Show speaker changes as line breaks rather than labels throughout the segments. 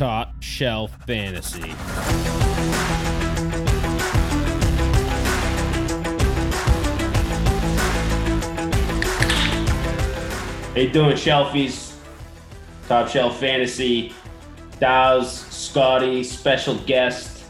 Top Shelf Fantasy.
Hey, doing, Shelfies? Top Shelf Fantasy. Dow's, Scotty, special guest,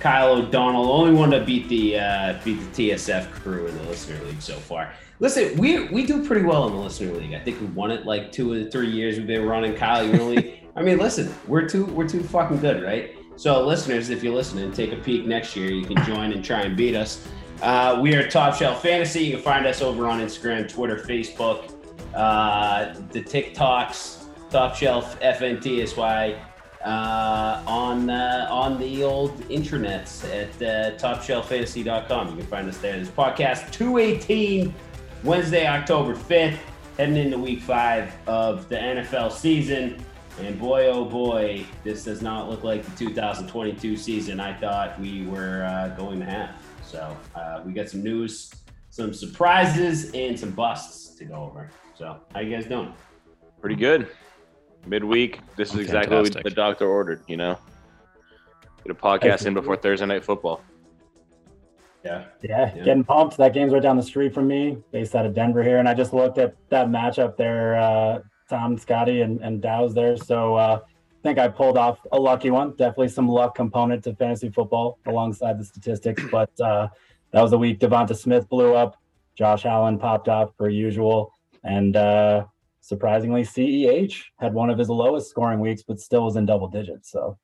Kyle O'Donnell, only one to beat the uh, beat the TSF crew in the listener league so far. Listen, we we do pretty well in the listener league. I think we won it like two or three years we've been running. Kyle, you really, I mean, listen, we're too we're too fucking good, right? So, listeners, if you're listening, take a peek next year. You can join and try and beat us. Uh, we are Top Shelf Fantasy. You can find us over on Instagram, Twitter, Facebook, uh, the TikToks, Top Shelf FNTSY uh, on uh, on the old intranets at uh, topshelffantasy.com. You can find us there. This podcast 218, Wednesday, October 5th, heading into week five of the NFL season. And boy, oh boy, this does not look like the 2022 season I thought we were uh, going to have. So uh, we got some news, some surprises, and some busts to go over. So how you guys doing?
Pretty good. Midweek. This is
I'm
exactly what
fantastic.
the doctor ordered. You know, get a podcast in before Thursday night football.
Yeah.
Yeah,
Yeah.
getting pumped. That game's right down the street from me, based out of Denver here. And I just looked at that matchup there, uh, Tom, Scotty, and, and Dow's there. So uh, I think I pulled off a lucky one. Definitely some luck component to fantasy football alongside the statistics. But uh, that was the week Devonta Smith blew up. Josh Allen popped off per usual. And uh, surprisingly, CEH had one of his lowest scoring weeks, but still was in double digits. So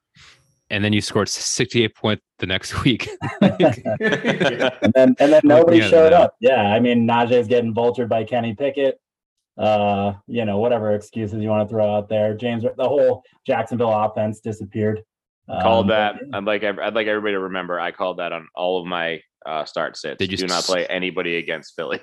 And then you scored 68 points the next week.
and then and then nobody
Looking
showed
now.
up. Yeah, I mean Najee's getting vultured by Kenny Pickett. Uh, you know, whatever excuses you want to throw out there. James, the whole Jacksonville offense disappeared.
called
Um,
that. I'd like I'd like everybody to remember. I called that on all of my uh, start sits.
Did you
Do not play anybody against Philly.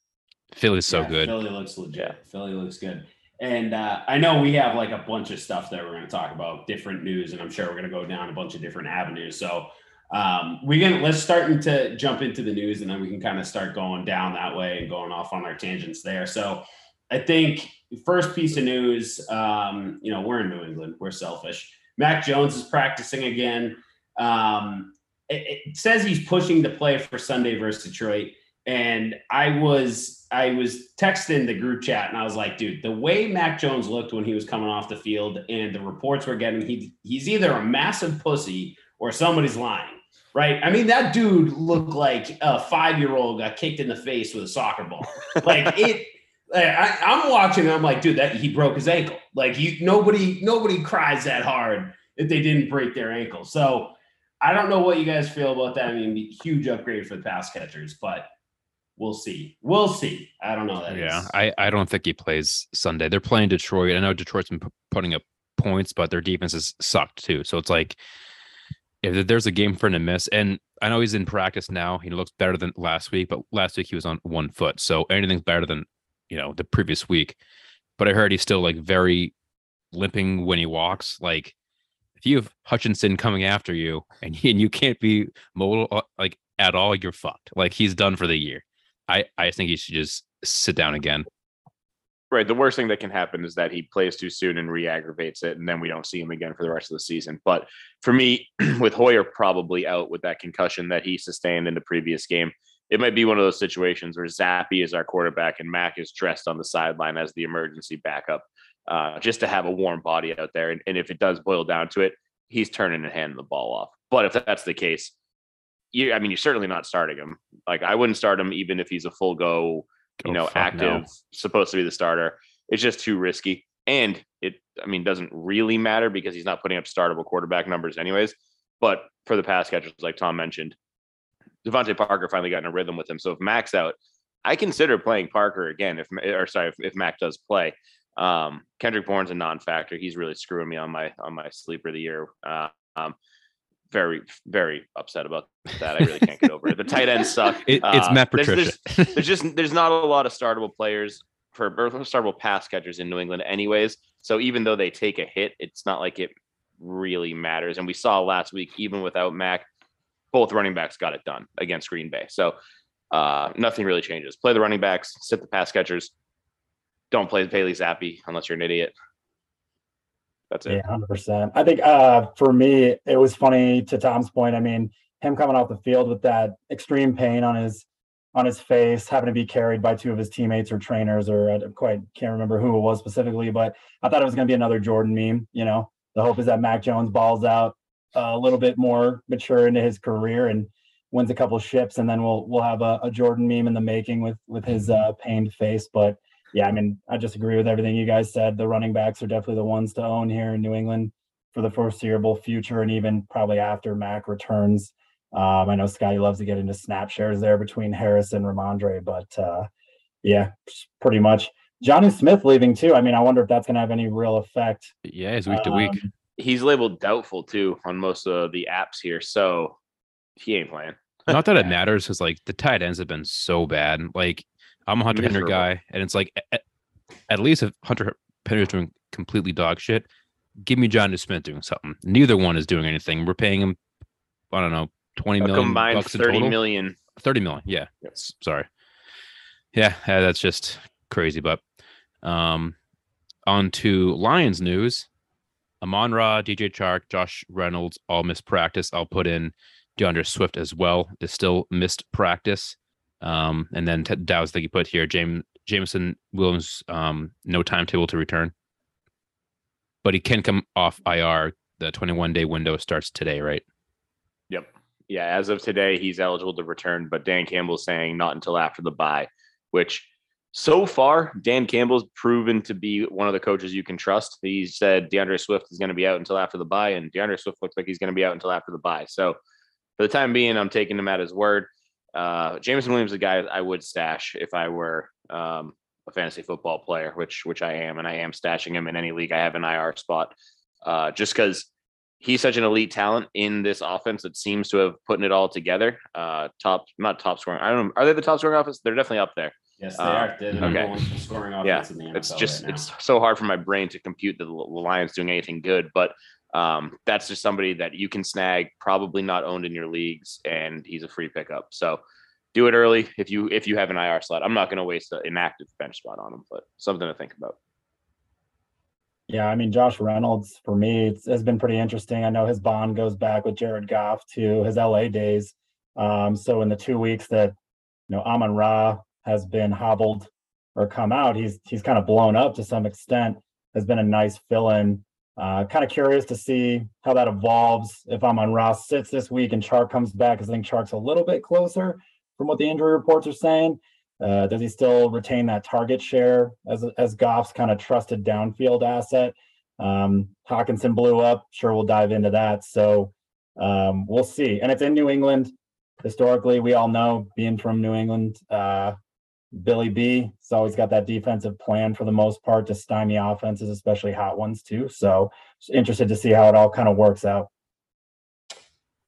Philly's so
Yeah,
good.
Philly looks legit.
Yeah.
Philly looks good. And uh, I know we have like a bunch of stuff that we're going to talk about, different news, and I'm sure we're going to go down a bunch of different avenues. So um, we can let's starting to jump into the news, and then we can kind of start going down that way and going off on our tangents there. So I think first piece of news, um, you know, we're in New England, we're selfish. Mac Jones is practicing again. Um, it, it says he's pushing to play for Sunday versus Detroit and I was I was texting the group chat and I was like, dude, the way Mac Jones looked when he was coming off the field and the reports we're getting, he he's either a massive pussy or somebody's lying. Right. I mean, that dude looked like a five-year-old got kicked in the face with a soccer ball. Like it I, I'm watching and I'm like, dude, that he broke his ankle. Like you nobody nobody cries that hard if they didn't break their ankle. So I don't know what you guys feel about that. I mean, huge upgrade for the pass catchers, but we'll see. We'll see. I don't know that.
Yeah,
is-
I, I don't think he plays Sunday. They're playing Detroit. I know Detroit's been pu- putting up points, but their defense has sucked too. So it's like if there's a game for him to miss, and I know he's in practice now. He looks better than last week, but last week he was on one foot. So anything's better than you know the previous week. But I heard he's still like very limping when he walks. Like if you have Hutchinson coming after you and, and you can't be mobile uh, like at all, you're fucked. Like he's done for the year. I I think he should just sit down again.
Right. The worst thing that can happen is that he plays too soon and re-aggravates it, and then we don't see him again for the rest of the season. But for me, with Hoyer probably out with that concussion that he sustained in the previous game, it might be one of those situations where Zappe is our quarterback and Mac is dressed on the sideline as the emergency backup, uh, just to have a warm body out there. And, and if it does boil down to it, he's turning and handing the ball off. But if that's the case, you, I mean, you're certainly not starting him. Like I wouldn't start him even if he's a full go you
Oh,
know, active,
no.
supposed to be the starter. It's just too risky. And it, I mean, doesn't really matter because he's not putting up startable quarterback numbers anyways. But for the pass catchers, like Tom mentioned, DeVante Parker finally got in a rhythm with him. So if Mac's out, I consider playing Parker again. If or sorry, if, if Mac does play, um, Kendrick Bourne's a non-factor. He's really screwing me on my on my sleeper of the year. Uh, um, very very upset about that. I really can't get over it. The tight ends suck.
It, it's
Uh,
Matt
there's-
Patricia.
there's- there's just there's not a lot of startable players for or startable pass catchers in New England, anyways. So even though they take a hit, it's not like it really matters. And we saw last week, even without Mac, both running backs got it done against Green Bay. So uh, nothing really changes. Play the running backs, sit the pass catchers. Don't play the Bailey Zappe unless you're an idiot. That's it.
Yeah, hundred percent. I think uh, for me, it was funny to Tom's point. I mean, him coming off the field with that extreme pain on his on his face, having to be carried by two of his teammates or trainers, or I quite can't remember who it was specifically, but I thought it was going to be another Jordan meme. You know, the hope is that Mac Jones balls out a little bit more mature into his career and wins a couple ships, and then we'll we'll have a, a Jordan meme in the making with with his uh, pained face. But yeah, I mean, I just agree with everything you guys said. The running backs are definitely the ones to own here in New England for the foreseeable future, and even probably after Mac returns. Um, I know Scotty loves to get into snap shares there between Harris and Rhamondre, but uh, yeah, pretty much. Jonnu Smith leaving too. I mean, I wonder if that's going to have any real effect.
Yeah, it's week to week.
He's labeled doubtful too on most of the apps here, so he ain't playing.
Not that it matters because like the tight ends have been so bad. Like I'm a Hunter Henry
Miserable.
guy, and it's like at, at least if Hunter Henry's doing completely dog shit, give me Jonnu Smith doing something. Neither one is doing anything. We're paying him, I don't know, twenty
A
million
combined
bucks in
thirty
total.
million.
Thirty million, yeah.
Yes.
Sorry. Yeah, uh, that's just crazy. But um, on to Lions news. Amon Ra, DJ Chark, Josh Reynolds all missed practice. I'll put in D'Andre Swift as well. Is still missed practice. Um, and then Dow's that you put here. James Jameson Williams, um, no timetable to return, but he can come off IR. The 21 day window starts today, right?
Yep. Yeah, as of today, he's eligible to return, but Dan Campbell's saying not until after the bye, which so far, Dan Campbell's proven to be one of the coaches you can trust. He said D'Andre Swift is going to be out until after the bye, and D'Andre Swift looks like he's going to be out until after the bye. So for the time being, I'm taking him at his word. Uh, Jameson Williams is a guy I would stash if I were um, a fantasy football player, which which I am, and I am stashing him in any league I have an IR spot, uh, just because he's such an elite talent in this offense that seems to have putting it all together. Uh, top, not top scoring. I don't know. Are they the top scoring offense? They're definitely up there.
Yes, they
Uh,
are. They're the number
okay.
one scoring
Yeah,
in the NFL
It's just
right now.
it's so hard for my brain to compute that the Lions doing anything good, but um, that's just somebody that you can snag, probably not owned in your leagues, and he's a free pickup. So do it early if you if you have an IR slot. I'm not going to waste an inactive bench spot on him, but something to think about.
Yeah, I mean, Josh Reynolds for me it's, has been pretty interesting. I know his bond goes back with Jared Goff to his LA days. Um, so in the two weeks that you know Amon Ra has been hobbled or come out, he's he's kind of blown up to some extent. Has been a nice fill-in. Uh, kind of curious to see how that evolves if Amon Ra's sits this week and Chark comes back. 'cause I think Chark's a little bit closer from what the injury reports are saying. Uh, does he still retain that target share as as Goff's kind of trusted downfield asset? Um, Hockenson blew up. Sure, we'll dive into that. So um, we'll see. And it's in New England. Historically, we all know being from New England, uh, Billy B. has always got that defensive plan for the most part to stymie offenses, especially hot ones too. So interested to see how it all kind of works out.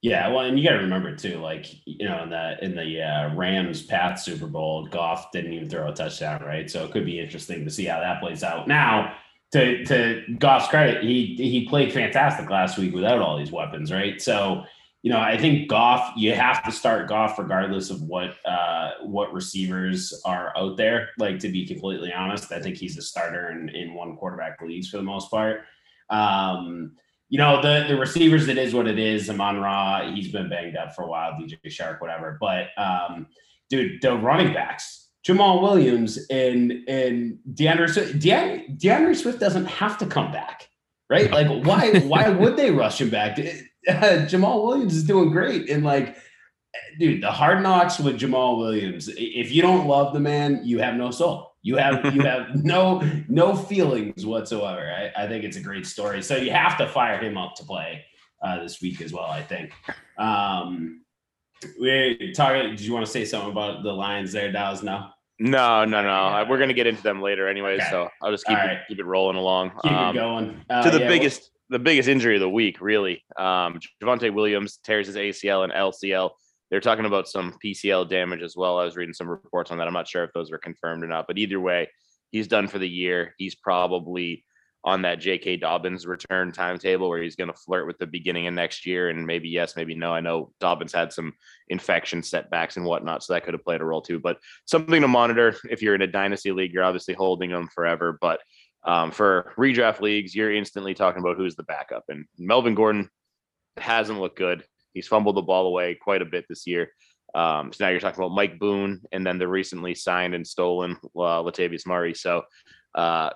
Yeah, well, and you got to remember too, like you know, in the in the uh, Rams Pats Super Bowl, Goff didn't even throw a touchdown, right? So it could be interesting to see how that plays out. Now, to to Goff's credit, he he played fantastic last week without all these weapons, right? So you know, I think Goff, you have to start Goff regardless of what uh, what receivers are out there. Like to be completely honest, I think he's a starter in in one quarterback leagues for the most part. Um, you know, the the receivers, it is what it is. Amon Ra, he's been banged up for a while, DJ Chark, whatever. But um, dude, the running backs, Jamaal Williams and and D'Andre Swift, DeAndre, D'Andre Swift doesn't have to come back, right? Like, why why would they rush him back? Uh, Jamaal Williams is doing great, and like, dude, the hard knocks with Jamaal Williams. If you don't love the man, you have no soul. You have you have no no feelings whatsoever. I, I think it's a great story. So you have to fire him up to play uh, this week as well. I think. Um, we talking. Did you want to say something about the Lions there, Dows? No.
No, no, no. We're gonna get into them later anyway,
Okay.
so I'll just keep it
right.
keep it rolling along.
Keep
Um,
it going. Uh,
to the
yeah,
biggest the biggest injury of the week, really. Um, Javonte Williams tears his ACL and LCL. They're talking about some PCL damage as well. I was reading some reports on that. I'm not sure if those were confirmed or not, but either way, he's done for the year. He's probably on that J.K. Dobbins return timetable where he's going to flirt with the beginning of next year and maybe yes, maybe no. I know Dobbins had some infection setbacks and whatnot, so that could have played a role too. But something to monitor if you're in a dynasty league. You're obviously holding him forever, but Um, for redraft leagues, you're instantly talking about who's the backup, and Melvin Gordon hasn't looked good. He's fumbled the ball away quite a bit this year. Um, so now you're talking about Mike Boone and then the recently signed and stolen uh, Latavius Murray. So uh,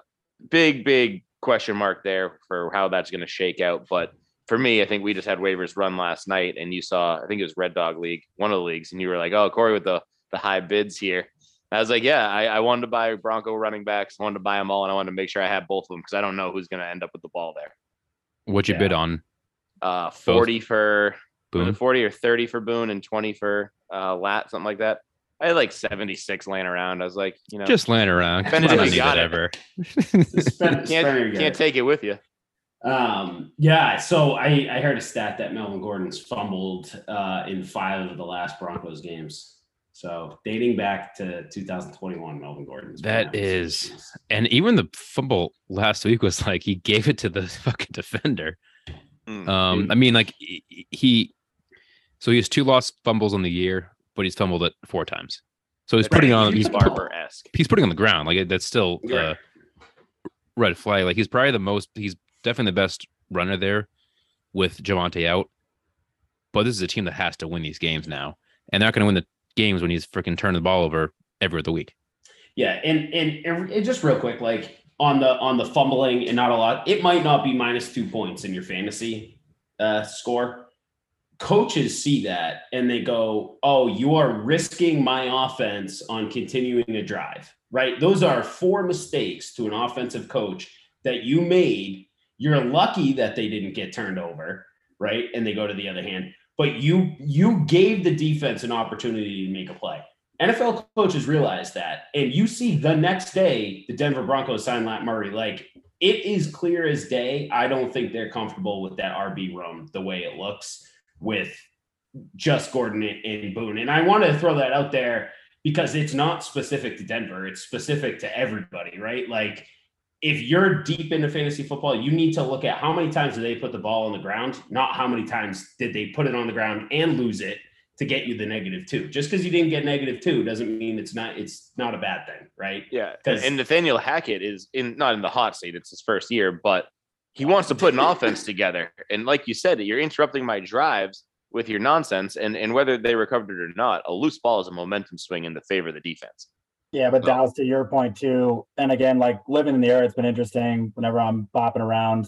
big, big question mark there for how that's going to shake out. But for me, I think we just had waivers run last night, and you saw, I think it was Red Dog League, one of the leagues, and you were like, "Oh, Corey with the the high bids here." I was like, "Yeah, I, I wanted to buy Bronco running backs, I wanted to buy them all, and I wanted to make sure I had both of them because I don't know who's going to end up with the ball there."
What'd you
Yeah.
bid on
Uh, forty for
Boone?
forty or thirty for Boone, and twenty for uh, Lat, something like that. I had like seventy six laying around. I was like, you know,
Just laying around.
Spend it
Come
if you
need
got
it
it.
ever.
Spend- spend your
can't can't take it with you.
Um, yeah, so I, I heard a stat that Melvin Gordon's fumbled uh, in five of the last Broncos games. So dating back to 2021, Melvin Gordon's been
That
having some
is- And even the fumble last week was like he gave it to the fucking defender.
Mm.
Um, I mean, like he- he, so he has two lost fumbles on the year, but he's fumbled it four times. So he's putting on he's put,
Barber esque.
he's putting on the ground like that's still
Yeah.
uh, red flag. Like he's probably the most he's definitely the best runner there with Javonte out. But this is a team that has to win these games now, and they're not going to win the games when he's freaking turning the ball over every other week.
Yeah, and, and and just real quick, like on the on the fumbling and not a lot, it might not be minus two points in your fantasy uh, score. Coaches see that and they go, "Oh, you are risking my offense on continuing a drive." Right? Those are four mistakes to an offensive coach that you made. You're lucky that they didn't get turned over, right? And they go to the other hand, but you you gave the defense an opportunity to make a play. NFL coaches realize that. And you see the next day, the Denver Broncos sign Lat Murray. Like it is clear as day. I don't think they're comfortable with that RB room the way it looks with just Gordon and- and Boone. And I want to throw that out there because it's not specific to Denver, it's specific to everybody, right? Like if you're deep into fantasy football, you need to look at how many times did they put the ball on the ground, not how many times did they put it on the ground and lose it to get you the negative two. Just because you didn't get negative two doesn't mean it's not it's not a bad thing, right?
Yeah. and Nathaniel Hackett is in not in the hot seat. It's his first year, but he wants to put an offense together. And like you said, you're interrupting my drives with your nonsense. And and whether they recovered it or not, a loose ball is a momentum swing in the favor of the defense.
Yeah, but
Oh.
Dallas, to your point too, and again, like living in the area, it's been interesting. Whenever I'm bopping around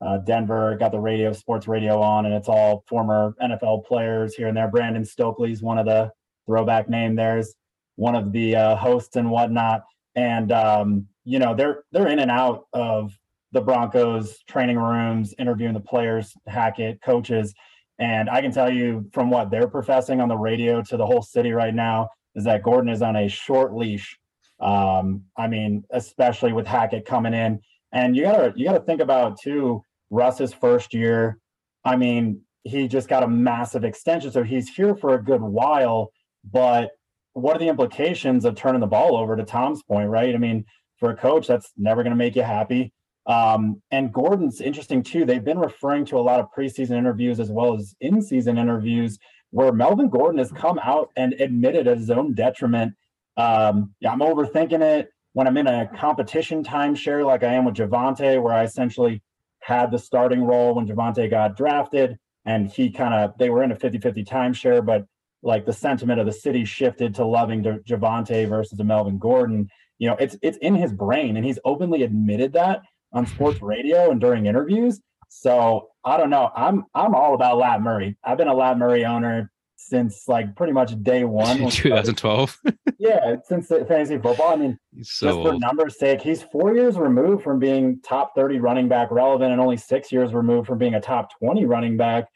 uh, Denver, got the radio, sports radio on, and it's all former NFL players here and there. Brandon Stokley's one of the throwback name. There's one of the uh, hosts and whatnot, and um, you know they're they're in and out of the Broncos training rooms, interviewing the players, Hackett, coaches, and I can tell you from what they're professing on the radio to the whole city right now is that Gordon is on a short leash. Um, I mean, especially with Hackett coming in, and you gotta you gotta think about too. Russ's first year, I mean, he just got a massive extension, so he's here for a good while. But what are the implications of turning the ball over? To Tom's point, right? I mean, for a coach, that's never going to make you happy. Um, and Gordon's interesting too. They've been referring to a lot of preseason interviews as well as in-season interviews where Melvin Gordon has come out and admitted at his own detriment. Um, yeah, I'm overthinking it when I'm in a competition timeshare like I am with Javonte, where I essentially had the starting role when Javonte got drafted, and he kind of they were in a 50-50 timeshare, but like the sentiment of the city shifted to loving Javonte versus a Melvin Gordon. You know, it's it's in his brain, and he's openly admitted that on sports radio and during interviews. So I don't know. I'm I'm all about Lat Murray. I've been a Lat Murray owner since like pretty much day one.
2012.
yeah, since the fantasy football. I mean,
He's
just for
old.
numbers' sake, he's four years removed from being top 30 running back relevant and only six years removed from being a top 20 running back.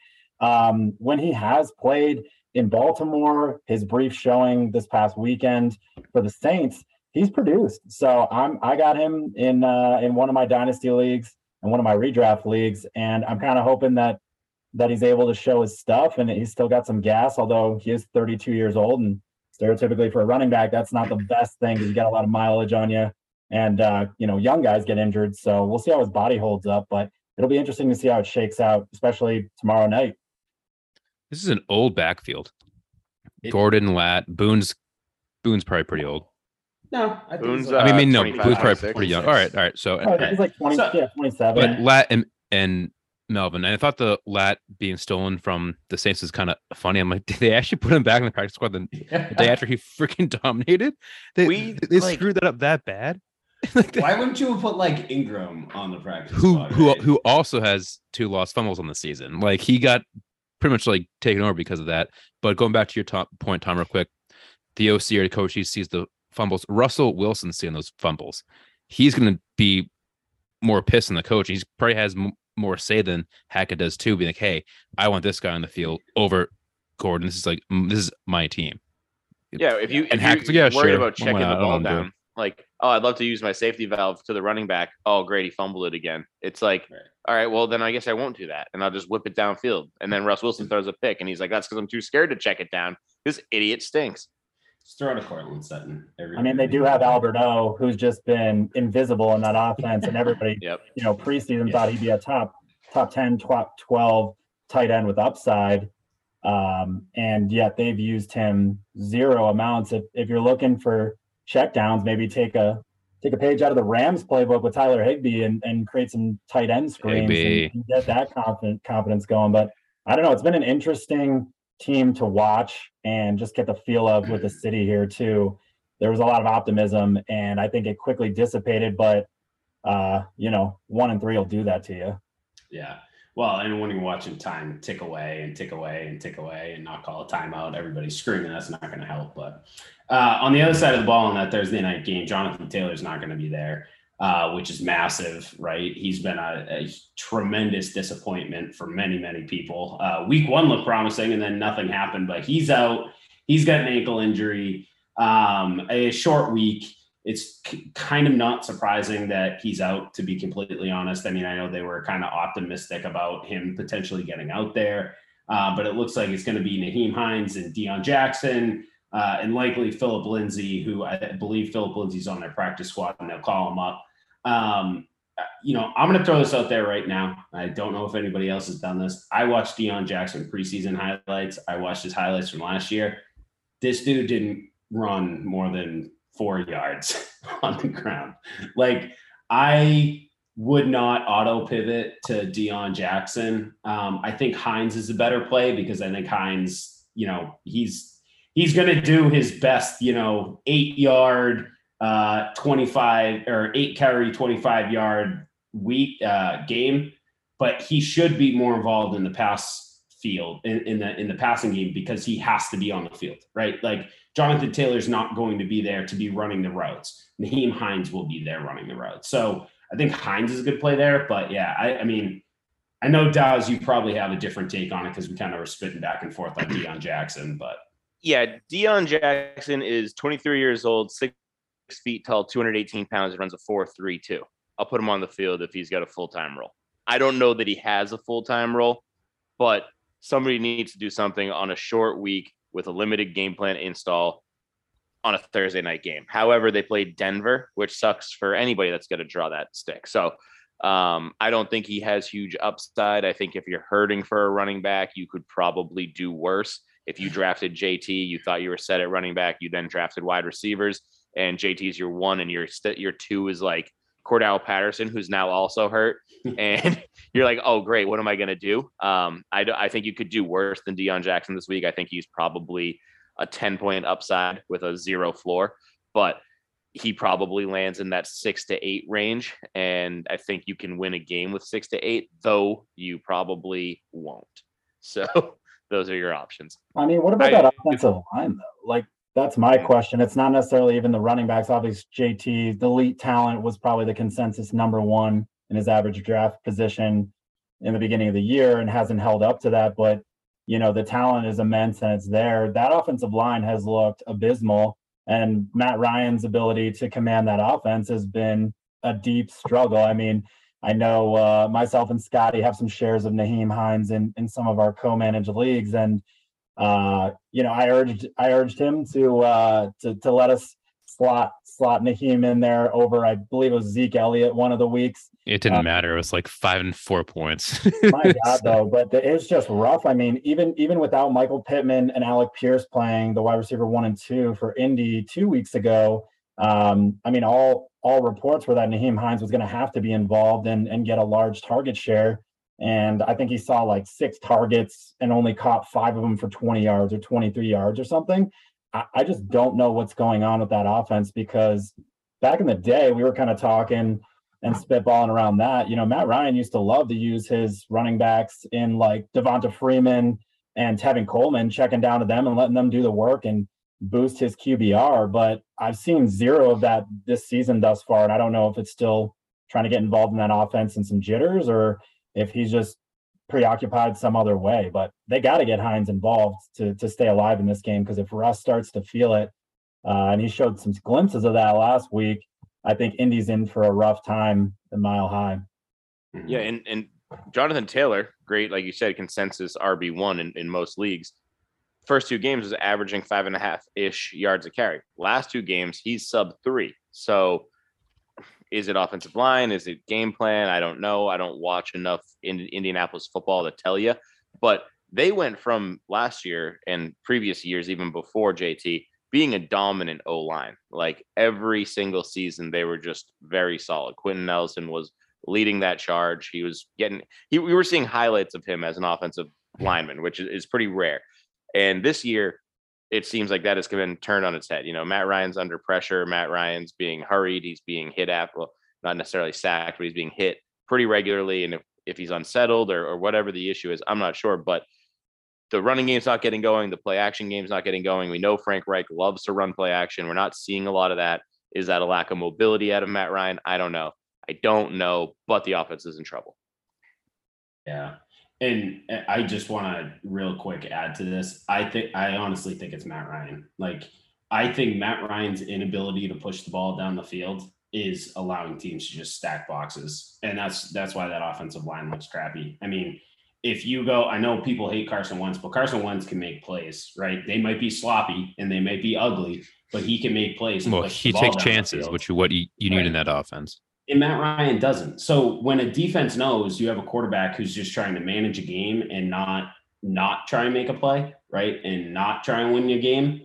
Um, when he has played in Baltimore, his brief showing this past weekend for the Saints, he's produced. So I'm I got him in uh, in one of my dynasty leagues and one of my redraft leagues, and I'm kind of hoping that that he's able to show his stuff and he's still got some gas, although he is 32 years old and stereotypically for a running back, that's not the best thing because you got a lot of mileage on you. And uh, you know, young guys get injured. So we'll see how his body holds up, but it'll be interesting to see how it shakes out, especially tomorrow night.
This is an old backfield.
It-
Gordon, Lat, Boone's Boone's probably pretty old.
No, I think
Boone's,
he's
uh,
I mean, no,
25,
Boone's probably pretty young. All right, all right. So,
Oh, he's like 20,
So-
yeah, 27.
but Lat and, and Melvin, and I thought the Lat being stolen from the Saints is kind of funny. I'm like, did they actually put him back in the practice squad the, the day after he freaking dominated? They,
We,
they
like-
screwed that up that bad. Like, they-
Why wouldn't you have put like Ingram on the practice
who
squad,
who
right?
who also has two lost fumbles on the season. Like he got pretty much like taken over because of that. But going back to your top point, Tom, real quick, the OC or the coach he sees the fumbles. Russell Wilson seeing those fumbles, he's going to be more pissed than the coach. He's probably has m- more say than Hackett does too. Being like, hey, I want this guy on the field over Gordon. This is like this is my team.
Yeah, if you
And
if
Hackett's
you're
like, yeah,
worried
sure.
about checking
not?
the ball
wanna do
down, like, oh, I'd love to use my safety valve to the running back. Oh, great, he fumbled it again. It's like,
Right.
all right, well then I guess I won't do that, and I'll just whip it downfield. And then Russ Wilson throws a pick, and he's like, that's because I'm too scared to check it down. This idiot stinks.
Just throw it to Courtland Sutton. Every
I mean, they do have Albert O, who's just been invisible in that offense, and everybody,
Yep.
you know, preseason
Yeah.
thought he'd be a top top 10, top 12 tight end with upside. Um, and yet they've used him zero amounts. If if you're looking for checkdowns, maybe take a take a page out of the Rams playbook with Tyler Higbee and, and create some tight end screens
Higbee.
and, and get that confident confidence going. But I don't know. It's been an interesting team to watch and just get the feel of with the city here too. There was a lot of optimism, and I think it quickly dissipated. But uh, you know, one and three will do that to you.
Yeah. Well, and when you're watching time tick away and tick away and tick away and not call a timeout, everybody's screaming. That's not going to help. But uh, on the other side of the ball in that Thursday night game, Jonathan Taylor's not going to be there, uh, which is massive, right? He's been a, a tremendous disappointment for many, many people. Uh, week one looked promising, and then nothing happened. But he's out. He's got an ankle injury. Um, a short week it's k- kind of not surprising that he's out to be completely honest i mean i know they were kind of optimistic about him potentially getting out there uh, but it looks like it's going to be Nyheim Hines and Deon Jackson uh, and likely Phillip Lindsay, who I believe Phillip Lindsay's on their practice squad and they'll call him up. Um, uh, you know, I'm going to throw this out there right now. I don't know if anybody else has done this. I watched Deon Jackson preseason highlights. I watched his highlights from last year. This dude didn't run more than four yards on the ground. Like I would not auto pivot to Deon Jackson. Um, I think Hines is a better play because I think Hines, you know, he's he's going to do his best, you know, eight yard, uh, 25 or eight carry, 25 yard week uh, game, but he should be more involved in the pass field in, in the in the passing game because he has to be on the field, right? Like Jonathan Taylor's not going to be there to be running the routes. Nyheim Hines will be there running the routes. So I think Hines is a good play there. But yeah, I, I mean, I know Dawes, you probably have a different take on it because we kind of were spitting back and forth on Deon Jackson, but
Yeah, Deon Jackson is 23 years old, six feet tall, 218 pounds, runs a 4.32. I'll put him on the field if he's got a full time role. I don't know that he has a full time role, but somebody needs to do something on a short week with a limited game plan install on a Thursday night game. However, they played Denver, which sucks for anybody that's going to draw that stick. So um, I don't think he has huge upside. I think if you're hurting for a running back, you could probably do worse. If you drafted JT, you thought you were set at running back, you then drafted wide receivers, and JT is your one, and your your two is like Cordell Patterson, who's now also hurt, and you're like, oh great, what am I gonna do? Um, I I think you could do worse than Deon Jackson this week. I think he's probably a 10 point upside with a zero floor, but he probably lands in that six to eight range. And I think you can win a game with six to eight, though you probably won't. So those are your options.
I mean, what about
I-
that offensive line though? Like that's my question. It's not necessarily even the running backs. Obviously, JT, the elite talent, was probably the consensus number one in his average draft position in the beginning of the year and hasn't held up to that. But you know, the talent is immense and it's there. That offensive line has looked abysmal, and Matt Ryan's ability to command that offense has been a deep struggle. I mean, I know uh, myself and Scotty have some shares of Nyheim Hines in in some of our co-managed leagues, and uh, you know, I urged I urged him to uh, to to let us slot slot Nyheim in there over, I believe it was Zeke Elliott one of the weeks.
It didn't
Uh,
matter. It was like five and four points.
My God, though, but the, it's just rough. I mean, even even without Michael Pittman and Alec Pierce playing the wide receiver one and two for Indy two weeks ago, Um, I mean, all all reports were that Nyheim Hines was going to have to be involved and and get a large target share. And I think he saw like six targets and only caught five of them for 20 yards or 23 yards or something. I, I just don't know what's going on with that offense because back in the day, we were kind of talking and spitballing around that. You know, Matt Ryan used to love to use his running backs in like Devonta Freeman and Tevin Coleman, checking down to them and letting them do the work and boost his QBR. But I've seen zero of that this season thus far. And I don't know if it's still trying to get involved in that offense and some jitters or if he's just preoccupied some other way. But they got to get Hines involved to, to stay alive in this game because if Russ starts to feel it, uh, and he showed some glimpses of that last week, I think Indy's in for a rough time in Mile High.
Yeah, and and Jonathan Taylor, great, like you said, consensus RB one in, in most leagues. First two games was averaging five and a half ish yards a carry. Last two games, he's sub three. So is it offensive line? Is it game plan? I don't know. I don't watch enough in Indianapolis football to tell you. But they went from last year and previous years, even before JT, being a dominant O line. Like every single season, they were just very solid. Quenton Nelson was leading that charge. He was getting he we were seeing highlights of him as an offensive lineman, which is pretty rare. And this year, it seems like that has been turned on its head. You know, Matt Ryan's under pressure. Matt Ryan's being hurried. He's being hit at, well, not necessarily sacked, but he's being hit pretty regularly. And if, if he's unsettled or, or whatever the issue is, I'm not sure. But the running game's not getting going. The play action game's not getting going. We know Frank Reich loves to run play action. We're not seeing a lot of that. Is that a lack of mobility out of Matt Ryan? I don't know. I don't know, but the offense is in trouble.
Yeah. And I just want to real quick add to this. I think I honestly think it's Matt Ryan. Like I think Matt Ryan's inability to push the ball down the field is allowing teams to just stack boxes. And that's that's why that offensive line looks crappy. I mean, if you go, I know people hate Carson Wentz, but Carson Wentz can make plays, right? They might be sloppy and they might be ugly, but he can make plays.
Well, he takes chances, which is what you, you right. need in that offense.
And Matt Ryan doesn't. So when a defense knows you have a quarterback who's just trying to manage a game and not not try and make a play, right? And not try and win your game,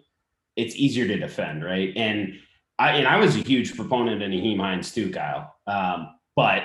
it's easier to defend, right? And I and I was a huge proponent of Nyheim Hines too, Kyle. Um, but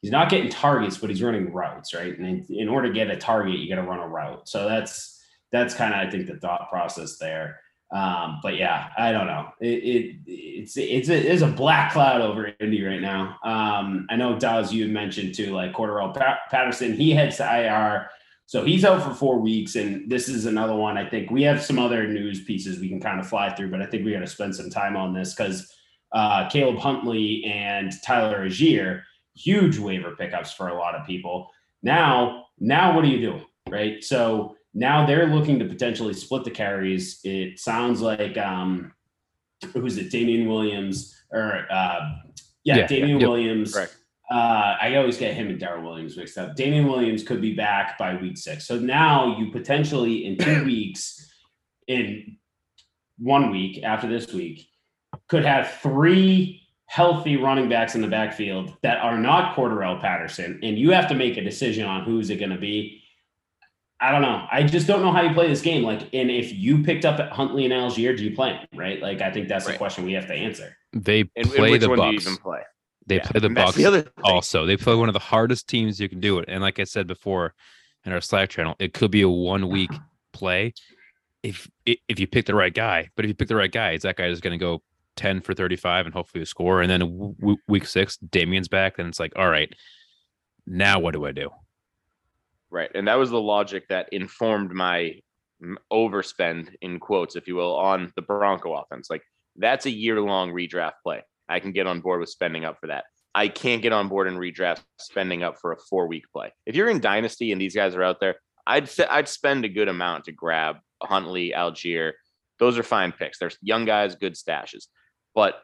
he's not getting targets, but he's running routes, right? And in, in order to get a target, you got to run a route. So that's that's kind of I think the thought process there. Um, but yeah, I don't know. It, it it's it's a, it's a black cloud over Indy right now. Um, I know Dawes, you mentioned too, like Cordarrelle Patterson. He heads to IR, so he's out for four weeks. And this is another one. I think we have some other news pieces we can kind of fly through, but I think we got to spend some time on this because uh, Caleb Huntley and Tyler Allgeier huge waiver pickups for a lot of people. Now, now what are you doing? Right. So now they're looking to potentially split the carries. It sounds like um who's it, Damien Williams or uh yeah, yeah Damien yeah, Williams. Yep. Uh, I always get him and Darrel Williams mixed up. Damien Williams could be back by week six. So now you potentially in two weeks, in one week after this week, could have three healthy running backs in the backfield that are not Cordarrelle Patterson, and you have to make a decision on who's it going to be. I don't know. I just don't know how you play this game. Like, and if you picked up Huntley and Allgeier, do you play him? Right? Like, I think that's right. the question we have to answer.
They play the Bucks. Play? They yeah. play the Bucks. The also, they play one of the hardest teams you can do it. And like I said before in our Slack channel, it could be a one week play if if you pick the right guy. But if you pick the right guy, is that guy is going to go 10 for 35 and hopefully a score. And then w- week six, Damien's back. Then it's like, all right, now what do I do?
Right. And that was the logic that informed my overspend, in quotes, if you will, on the Bronco offense. Like, that's a year long redraft play. I can get on board with spending up for that. I can't get on board and redraft spending up for a four week play. If you're in Dynasty and these guys are out there, I'd I'd spend a good amount to grab Huntley, Allgeier. Those are fine picks. There's young guys, good stashes but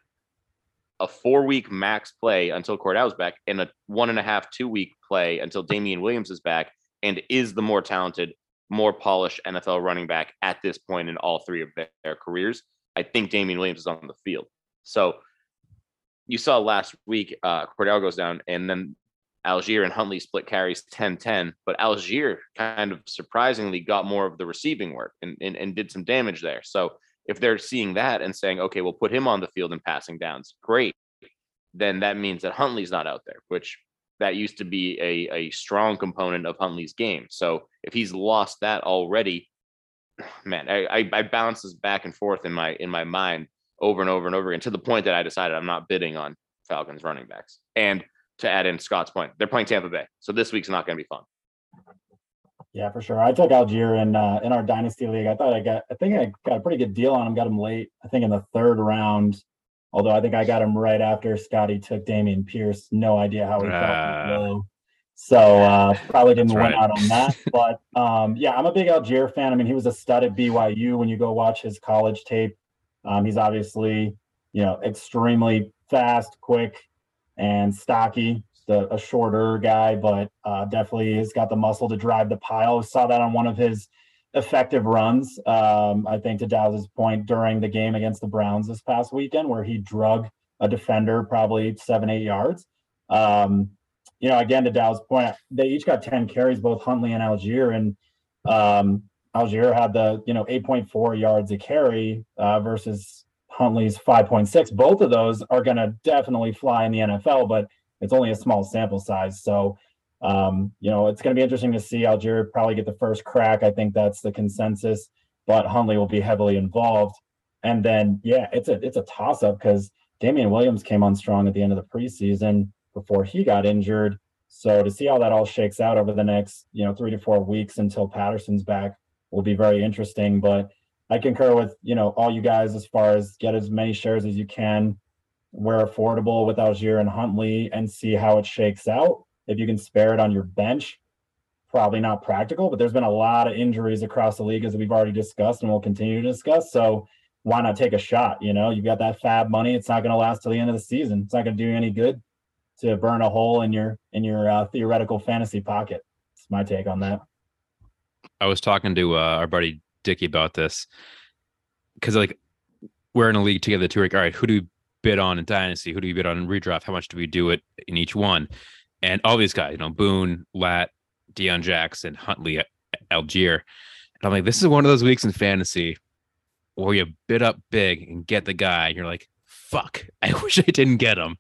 a four week max play until Cordell's back and a one and a half, two week play until Damien Williams is back and is the more talented, more polished NFL running back at this point in all three of their careers. I think Damien Williams is on the field. So you saw last week, uh, Cordell goes down and then Allgeier and Huntley split carries 10 10, but Allgeier kind of surprisingly got more of the receiving work and, and, and did some damage there. So if they're seeing that and saying, okay, we'll put him on the field and passing downs, great. Then that means that Huntley's not out there, which that used to be a, a strong component of Huntley's game. So if he's lost that already, man, I, I, I bounce this back and forth in my in my mind over and over and over again to the point that I decided I'm not bidding on Falcons running backs. And to add in Scott's point, they're playing Tampa Bay, so this week's not going to be fun.
Yeah, for sure. I took Allgeier in uh, in our dynasty league. I thought I got, I think I got a pretty good deal on him. Got him late, I think in the third round. Although I think I got him right after Scotty took Dameon Pierce. No idea how he
Ah.
felt. So uh, probably didn't win
right.
out on that. But um, yeah, I'm a big Allgeier fan. I mean, he was a stud at BYU. When you go watch his college tape, um, he's obviously you know extremely fast, quick, and stocky. The, a shorter guy, but uh, definitely has got the muscle to drive the pile. Saw that on one of his effective runs. Um, I think to Dows's point during the game against the Browns this past weekend, where he drug a defender probably seven, eight yards. Um, you know, again to Dow's point, they each got 10 carries, both Huntley and Allgeier, and um, Allgeier had the you know 8.4 yards a carry uh, versus Huntley's 5.6. Both of those are going to definitely fly in the NFL, but it's only a small sample size. So, um, you know, it's going to be interesting to see Allgeier probably get the first crack. I think that's the consensus, but Huntley will be heavily involved. And then, yeah, it's a it's a toss up because Damien Williams came on strong at the end of the preseason before he got injured. So to see how that all shakes out over the next, you know, three to four weeks until Patterson's back will be very interesting. But I concur with, you know, all you guys as far as get as many shares as you can where affordable with Allgeier and Huntley and see how it shakes out. If you can spare it on your bench, probably not practical, but there's been a lot of injuries across the league as we've already discussed and we'll continue to discuss. So why not take a shot? You know, you've got that fab money. It's not going to last till the end of the season. It's not going to do you any good to burn a hole in your in your uh, theoretical fantasy pocket. It's my take on that.
I was talking to uh, our buddy Dicky about this because like we're in a league together too. Like, all right, who do we bid on in dynasty? Who do we bid on in redraft? How much do we do it in each one? And all these guys, you know, Boone, Lat, Deon Jackson, Huntley, Allgeier. And I'm like, this is one of those weeks in fantasy where you bid up big and get the guy. And you're like, fuck, I wish I didn't get him.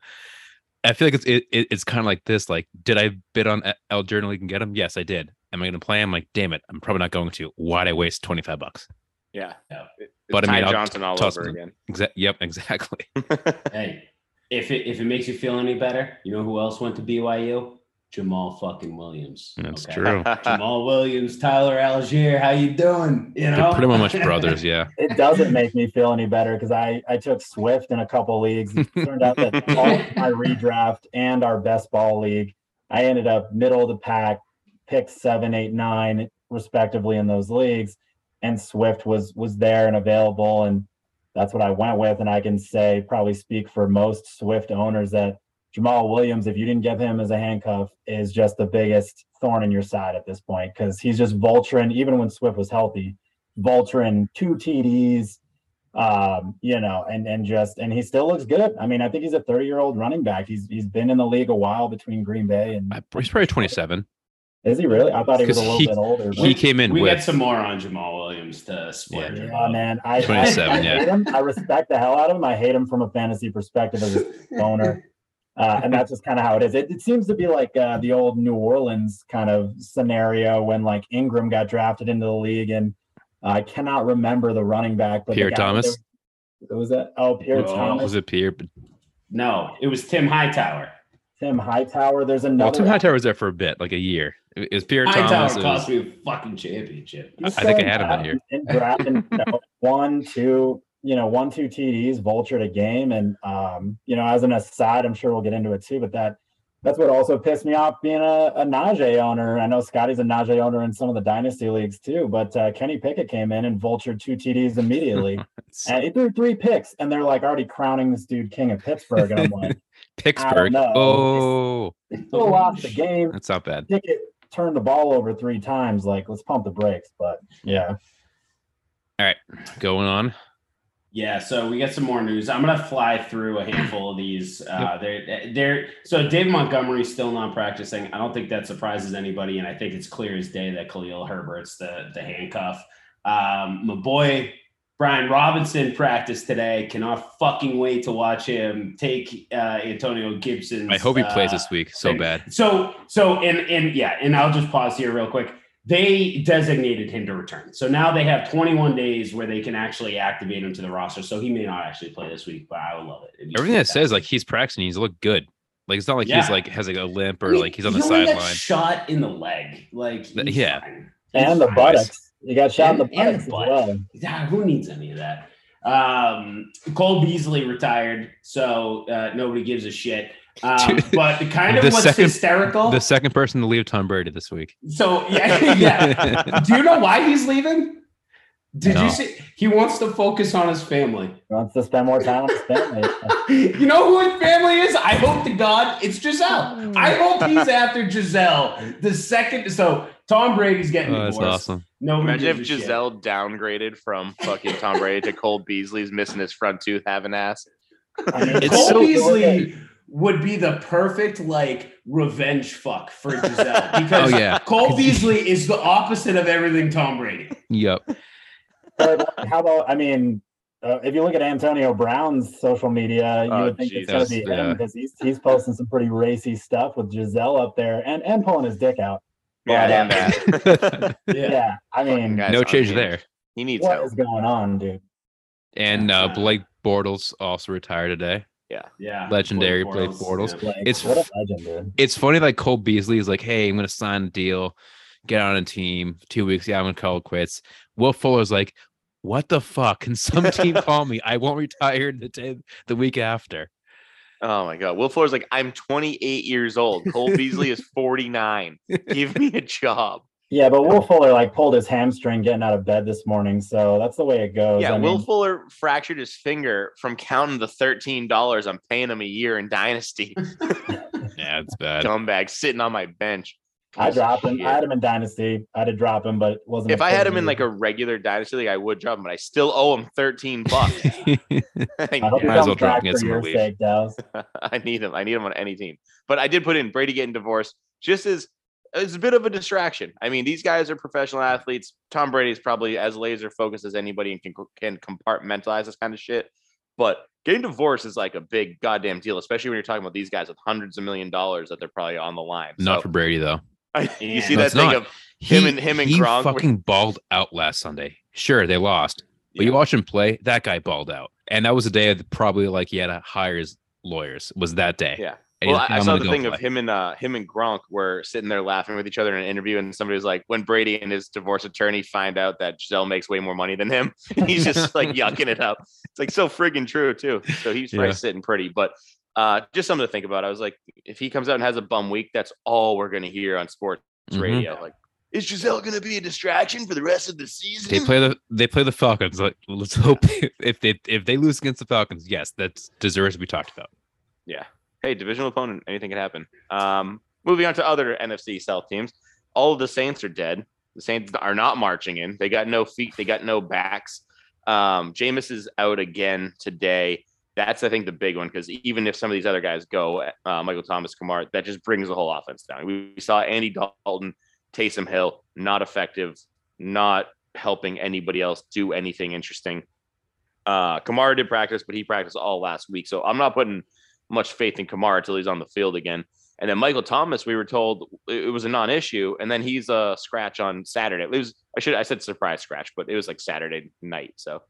I feel like it's it, it- it's kind of like this. Like, did I bid on Allgeier in a league and get him? Yes, I did. Am I going to play him? Like, damn it, I'm probably not going to. Why'd I waste 25 bucks?
Yeah.
Yeah.
It-
But,
it's
I mean,
Ty
I'll
Johnson all over
them.
again.
Exa- yep, exactly.
Hey, if it if it makes you feel any better, you know who else went to BYU? Jamaal fucking Williams.
That's
okay?
true.
Jamaal Williams, Tyler Allgeier, how you doing? You know,
They're pretty much brothers. Yeah.
It doesn't make me feel any better because I I took Swift in a couple leagues. It turned out that all my redraft and our best ball league, I ended up middle of the pack, pick seven, eight, nine, respectively in those leagues, and Swift was was there and available, and that's what I went with. And I can say probably speak for most Swift owners that Jamaal Williams, if you didn't give him as a handcuff, is just the biggest thorn in your side at this point because he's just vulturing. Even when Swift was healthy, vulturing two TDs, um, you know, and and just and he still looks good. I mean, I think he's a 30 year old running back. He's he's been in the league a while between Green Bay and
He's probably 27.
Is he really? I thought he was a little
he-
bit older.
He came in
we
with
get some more on Jamaal Williams to split.
Yeah.
yeah, man. I, I,
27,
I
yeah.
hate him. I respect the hell out of him. I hate him from a fantasy perspective as a owner. Uh, and that's just kind of how it is. It, it seems to be like uh, the old New Orleans kind of scenario when like Ingram got drafted into the league, and I cannot remember the running back, but
Pierre Thomas?
It was that oh Pierre
Oh,
Thomas,
was it Pierre?
No, it was Tim Hightower.
Tim Hightower. There's another.
well, Tim Hightower was there for a bit, like a year. It was Pierre
Hightower
Thomas. it
cost
was-
me a fucking championship.
He's
I think I had him that year.
In drafting, you know, one, two, you know, one, two TDs, vultured a game, and um, you know, as an aside, I'm sure we'll get into it too, but that that's what also pissed me off being a, a Najee owner. I know Scotty's a Najee owner in some of the dynasty leagues too, but uh, Kenny Pickett came in and vultured two TDs immediately, and he threw three picks, and they're like already crowning this dude king of Pittsburgh, and I'm like,
Pittsburgh.
know.
Oh,
they still lost the game.
that's not bad.
Pickett turned the ball over three times. Like, let's pump the brakes, but yeah.
All right, going on.
Yeah, so we got some more news. I'm gonna fly through a handful of these. Uh, they're, they're so David Montgomery's still not practicing. I don't think that surprises anybody, and I think it's clear as day that Khalil Herbert's the the handcuff. Um, my boy Brian Robinson practiced today. Cannot fucking wait to watch him take uh, Antonio Gibson.
I hope he plays
uh,
this week so
thing.
bad.
So so and and yeah, and I'll just pause here real quick. They designated him to return. So now they have 21 days where they can actually activate him to the roster. So he may not actually play this week, but I would love it.
Everything that
plays
says like he's practicing, he's looked good. Like it's not like
Yeah.
he's like has like a limp
I
or
mean,
like he's on
he
the sideline.
Shot in the leg, like he's
yeah.
fine. He's
and the
fine.
buttocks. You got shot in the
And- and
buttocks as
butt.
well.
Yeah, who needs any of that? Um, Cole Beasley retired, so uh, nobody gives a shit. Um,
Dude,
but kind of
the
what's
second-
hysterical.
The second person to leave Tom Brady this week.
so yeah, yeah. Do you know why he's leaving? Did you see? He wants to focus on his family.
He wants to spend more time with his family.
you know who his family is? I hope to God it's Gisele. I hope he's after Gisele. The second, so Tom Brady's getting
Oh, that's
divorced.
awesome.
Nobody
Imagine if
gives a shit.
Gisele downgraded from fucking Tom Brady to Cole Beasley's missing his front tooth, having ass.
I mean,
It's
Cole
so-
Beasley would be the perfect like revenge fuck for Gisele oh, because
Oh, yeah.
Cole Beasley is the opposite of everything Tom Brady.
Yep.
But how about? I mean, uh, if you look at Antonio Brown's social media, you
Oh,
would think it's going to
Jesus,
be him
yeah.
because he's he's posting some pretty racy stuff with Gisele up there and and pulling his dick out.
Yeah,
But, uh,
that.
Yeah.
Yeah, I mean,
Guy's
no change there.
He needs
what
help.
is going on, dude?
And uh, Blake Bortles also retired today.
Yeah. Yeah.
Legendary
Blake
Blake Bortles.
Yeah.
Like,
It's
what
f-
a legend.
It's funny like Cole Beasley is like, hey, I'm gonna sign a deal, get on a team, two weeks, yeah, I'm gonna call it quits. Will Fuller's like, what the fuck? Can some team call me? I won't retire the day, the week after.
Oh my god. Will Fuller's like, I'm 28 years old. Cole Beasley is 49. Give me a job.
Yeah, but Will Fuller like pulled his hamstring getting out of bed this morning, so that's the way it goes.
Yeah,
I
Will
mean,
Fuller fractured his finger from counting the $13 I'm paying him a year in Dynasty.
Yeah, it's bad.
Scumbag sitting on my bench.
I dropped him.
shit.
I had him in Dynasty. I did drop him, but it wasn't.
If I had him in like a regular Dynasty league, I would drop him, but I still owe him 13 bucks.
I hope
Might as well drop
back
and get some relief.
sake,
I need him. I need him on any team. But I did put in Brady getting divorced just as it's a bit of a distraction. I mean, these guys are professional athletes. Tom Brady is probably as laser focused as anybody and can can compartmentalize this kind of shit. But getting divorced is like a big goddamn deal, especially when you're talking about these guys with hundreds of million dollars that they're probably on the line.
Not
So,
for Brady though.
you see
No,
that thing
not.
of Him and- him and
he
Gronk were-
fucking balled out last Sunday. Sure, they lost, but you watch him play. That guy balled out, and that was the day that probably like he had to hire his lawyers. Was that day?
Yeah.
And
Well, I, I saw the thing of him and uh, him and Gronk were sitting there laughing with each other in an interview, and somebody was like, "When Brady and his divorce attorney find out that Gisele makes way more money than him, he's just like yucking it up." It's like so friggin' true too. So he's probably
Yeah.
sitting pretty, but uh, just something to think about. I was like, if he comes out and has a bum week, that's all we're gonna hear on sports
Mhm.
radio. Like, is Gisele gonna be a distraction for the rest of the season?
They play the they play the Falcons. Like, let's hope if they if they lose against the Falcons, yes, that deserves to be talked about.
Yeah. Hey, divisional opponent, anything can happen. Um, moving on to other NFC South teams. All of the Saints are dead. The Saints are not marching in. They got no feet. They got no backs. Um, Jameis is out again today. That's I think the big one because even if some of these other guys go, uh, Michael Thomas, Kamara, that just brings the whole offense down. We, we saw Andy Dalton, Taysom Hill, not effective, not helping anybody else do anything interesting. Uh, Kamara did practice, but he practiced all last week, so I'm not putting much faith in Kamara until he's on the field again. And then Michael Thomas, we were told it was a non-issue, and then he's a scratch on Saturday. It was I should I said surprise scratch, but it was like Saturday night. So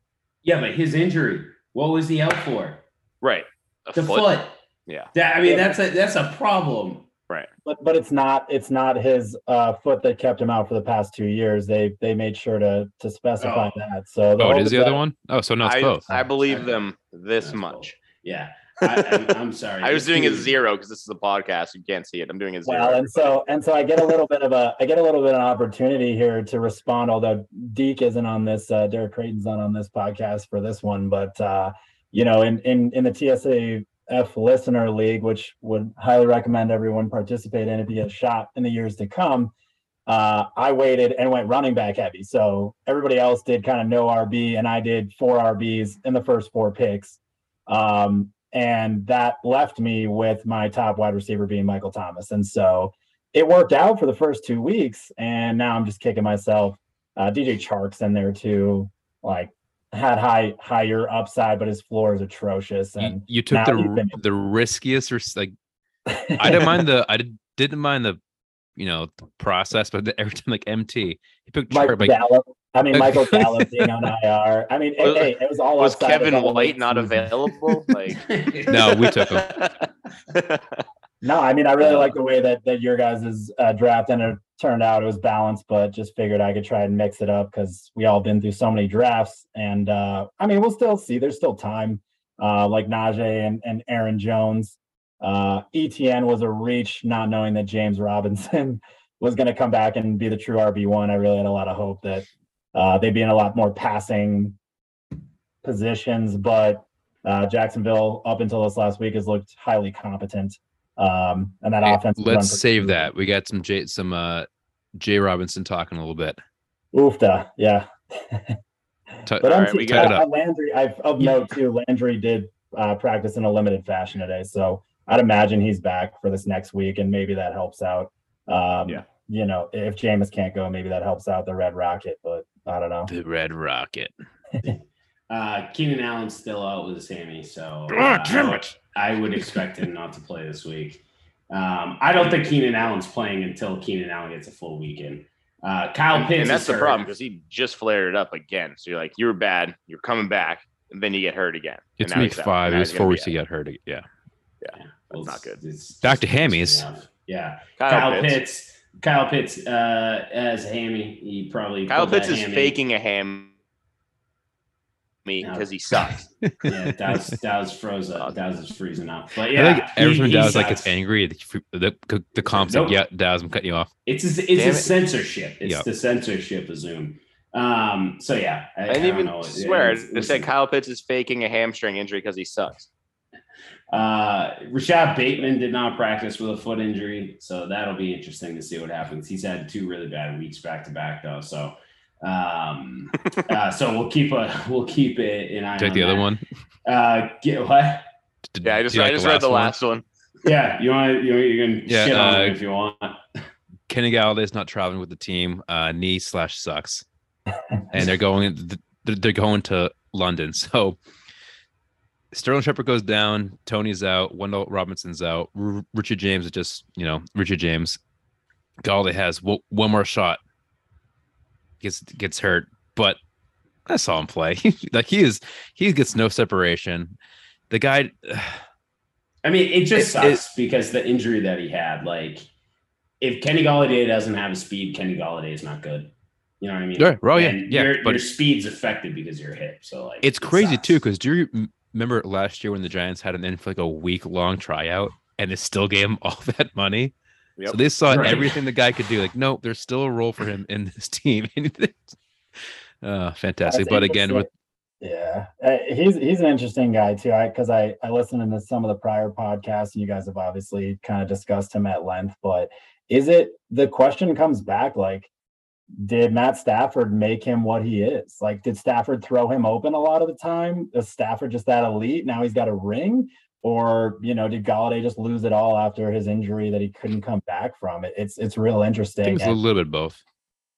Yeah, but his injury, what was he out for?
right, a
The foot.
Yeah.
That, I mean,
Yeah.
that's a that's a problem. Right.
But but it's not it's not his uh, foot that kept him out for the past two years. They they made sure to to specify
Oh.
that. So
Oh, it is the other one. Oh, so no, it's
I,
both.
I believe them this
That's
much.
Yeah. I, I, I'm sorry.
I was doing a zero because this is a podcast. You can't see it. I'm doing a zero.
Well, and so and so I get a little bit of a I get a little bit of an opportunity here to respond. Although Deke isn't on this, uh, Derek Creighton's not on this podcast for this one, but uh, you know, in in in the TSAF listener league, which would highly recommend everyone participate in if you get a shot in the years to come. Uh, I waited and went running back heavy. So everybody else did kind of no RB, and I did four RBs in the first four picks. Um, and that left me with my top wide receiver being Michael Thomas. And so it worked out for the first two weeks, and now I'm just kicking myself. Uh, DJ Chark's in there too. Like had high higher upside, but his floor is atrocious. And
you took the the riskiest, ris- like I didn't mind the I did, didn't mind the you know the process, but the, every time like MT, he picked
Mike
Sharp, like
Gallup. I mean, Michael Gallup being on IR. I mean,
Was-
hey, it was all
Was
upside
Kevin
of the
White not available? Like
No, we took him.
No, I mean, I really like the way that that your guys' uh, draft and it turned out. It was balanced, but just figured I could try and mix it up because we all been through so many drafts. And uh, I mean, we'll still see. There's still time. Uh, like Najee and, and Aaron Jones. Uh, ETN was a reach, not knowing that James Robinson was going to come back and be the true RB one. I really had a lot of hope that uh, they'd be in a lot more passing positions, but uh, Jacksonville up until this last week has looked highly competent. Um, and that
Hey,
offense.
let's save that. We got some J some uh Jay Robinson talking a little bit.
Oofda, yeah.
Ta-
But I'm
right, we
got
uh. Landry. I've of note too. Landry did uh, practice in a limited fashion today, so I'd imagine he's back for this next week, and maybe that helps out. Um,
Yeah.
You know, if Jameis can't go, maybe that helps out the Red Rocket, but I don't know.
The Red Rocket.
Uh, Keenan Allen's still out with his hammy, so
Ah,
uh, I-
it.
I would expect him not to play this week. Um, I don't think Keenan Allen's playing until Keenan Allen gets a full weekend. Uh, Kyle Pitts,
and that's the
hurt.
problem because he just flared it up again. So you're like, you were bad, you're coming back, and then you get hurt again.
It's week five.
Now
It was four
weeks to get
weeks
out.
he got hurt. Yeah.
Well,
That's not
good. it's
Back to
just
hammies.
Yeah,
Kyle,
Kyle,
Pitts.
Pitts. Kyle Pitts uh, has a hammy. He probably
Kyle Pitts is
hammy.
faking a ham me
No.
because he sucks.
Yeah, Dow's, Dow's froze up. Dow's is freezing up. But
I
yeah,
think every
he-
time
he
Dow's like
sucks.
it's angry. The the, the comp's
Nope.
like, yeah, Dow's, I'm cutting you off.
It's a, it's
Damn
a
it.
censorship. It's
Yep.
the censorship of Zoom. Um. So yeah, I,
I
I
didn't
don't
even
know.
swear.
It's-
They
it's-
said Kyle Pitts is faking a hamstring injury because he sucks.
Uh, Rashod Bateman did not practice with a foot injury, so that'll be interesting to see what happens. He's had two really bad weeks back to back, though. So, um, uh, so we'll keep a we'll keep it an eye.
Take
on
the other one.
Uh, get what?
Yeah, I just I
like
just read the last one.
Yeah, you want you you can
Yeah,
shit on
uh,
him if you want.
Kenny Golladay's not traveling with the team. Uh, knee slash sucks, and they're going. They're they're going to London. So Sterling Shepard goes down. Toney's out. Wan'Dale Robinson's out. R- Richard James is just you know Richard James. Golladay has one one more shot. Gets gets hurt, but I saw him play. like he is, he gets no separation. The guy,
I mean, it just
It- it-
sucks because the injury that he had. Like, if Kenny Golladay doesn't have a speed, Kenny Golladay is not good. You know what I mean?
Yeah, yeah,
And
yeah,
Your,
but-
your speed's affected because of your hip. So like,
it's
it
crazy
sucks.
too. Because do you remember last year when the Giants had an in for like a week long tryout and they still gave him all that money?
Yep.
So they saw
Right.
everything the guy could do. Like, no, there's still a role for him in this team. uh, fantastic.
That's
But again, with
Yeah, Uh, he's he's an interesting guy too. I because I I listened to some of the prior podcasts, and you guys have obviously kind of discussed him at length. But is it the question comes back like, did Matt Stafford make him what he is? Like, did Stafford throw him open a lot of the time? Is Stafford just that elite? Now he's got a ring, or you know, did Golladay just lose it all after his injury that he couldn't come back from? It, it's it's real interesting.
it's a little bit both.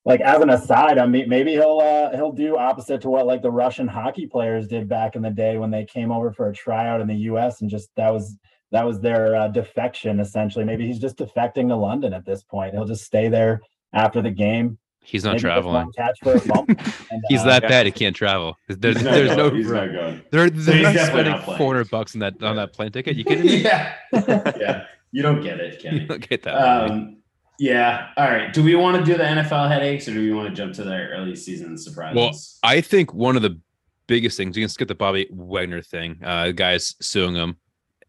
like as an aside, I mean, maybe he'll uh, he'll do opposite to what like the Russian hockey players did back in the day when they came over for a tryout in the U.S. and just that was that was their uh, defection essentially. Maybe he's just defecting to London at this point. He'll just stay there after the game.
He's not
maybe
traveling.
Catch for a bump. and,
He's
uh,
that
yeah.
bad. He can't travel. There's,
He's not
there's no.
going. He's not going.
They're, they're
he's
not spending
not
400 bucks on that on that plane ticket. You kidding me?
yeah, yeah. You don't get it,
you don't get that.
Um, yeah. All right. Do we want to do the NFL headaches or do we want to jump to the early season surprises?
Well, I think one of the biggest things you can skip the Bobby Wagner thing. Uh, the guys suing him.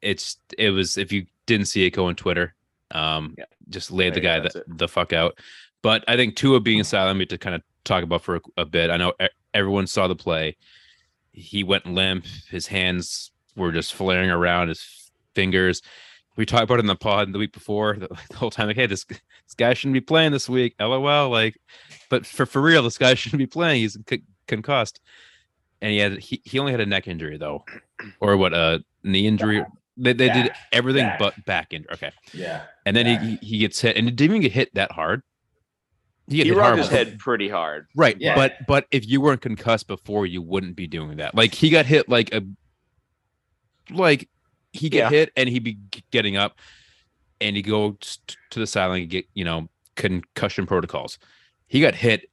It's it was if you didn't see it, go on Twitter. Um,
Yeah.
just laid the guy the,
it.
the fuck out. But I think Tua being silent, have to kind of talk about for a, a bit. I know everyone saw the play. He went limp. His hands were just flaring around. His fingers. We talked about it in the pod the week before the, the whole time. Like, hey, this this guy shouldn't be playing this week. LOL. Like, but for for real, this guy shouldn't be playing. He's c- concussed, and he had he, he only had a neck injury though, or what a knee injury. They, they did everything
Back.
but back injury. Okay,
yeah.
and then
Back.
he he gets hit, and it didn't even get hit that hard. He,
He
hit
rocked his head pretty hard.
Right.
Yeah.
But but if you weren't concussed before, you wouldn't be doing that. Like he got hit like a like he get
Yeah.
hit and he'd be getting up and he go to the sideline and get, you know, concussion protocols. He got hit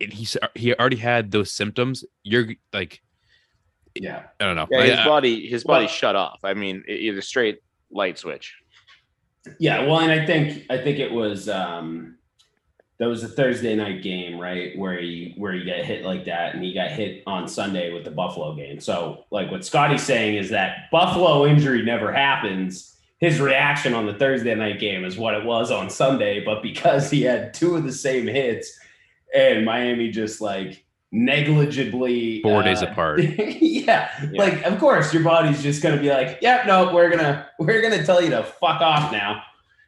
and he's he already had those symptoms. You're like
Yeah.
I don't know.
Yeah,
I-
his
I-
body his body
Well-
shut off. I mean, it- either straight light switch.
Yeah, well, and I think I think it was um that was a Thursday night game, right? Where he where he got hit like that, and he got hit on Sunday with the Buffalo game. So, like what Scotty's saying is that Buffalo injury never happens. His reaction on the Thursday night game is what it was on Sunday, but because he had two of the same hits, and Miami just like negligibly
Four days
uh,
apart.
yeah, like of course your body's just gonna be like, yep, no, we're gonna we're gonna tell you to fuck off now.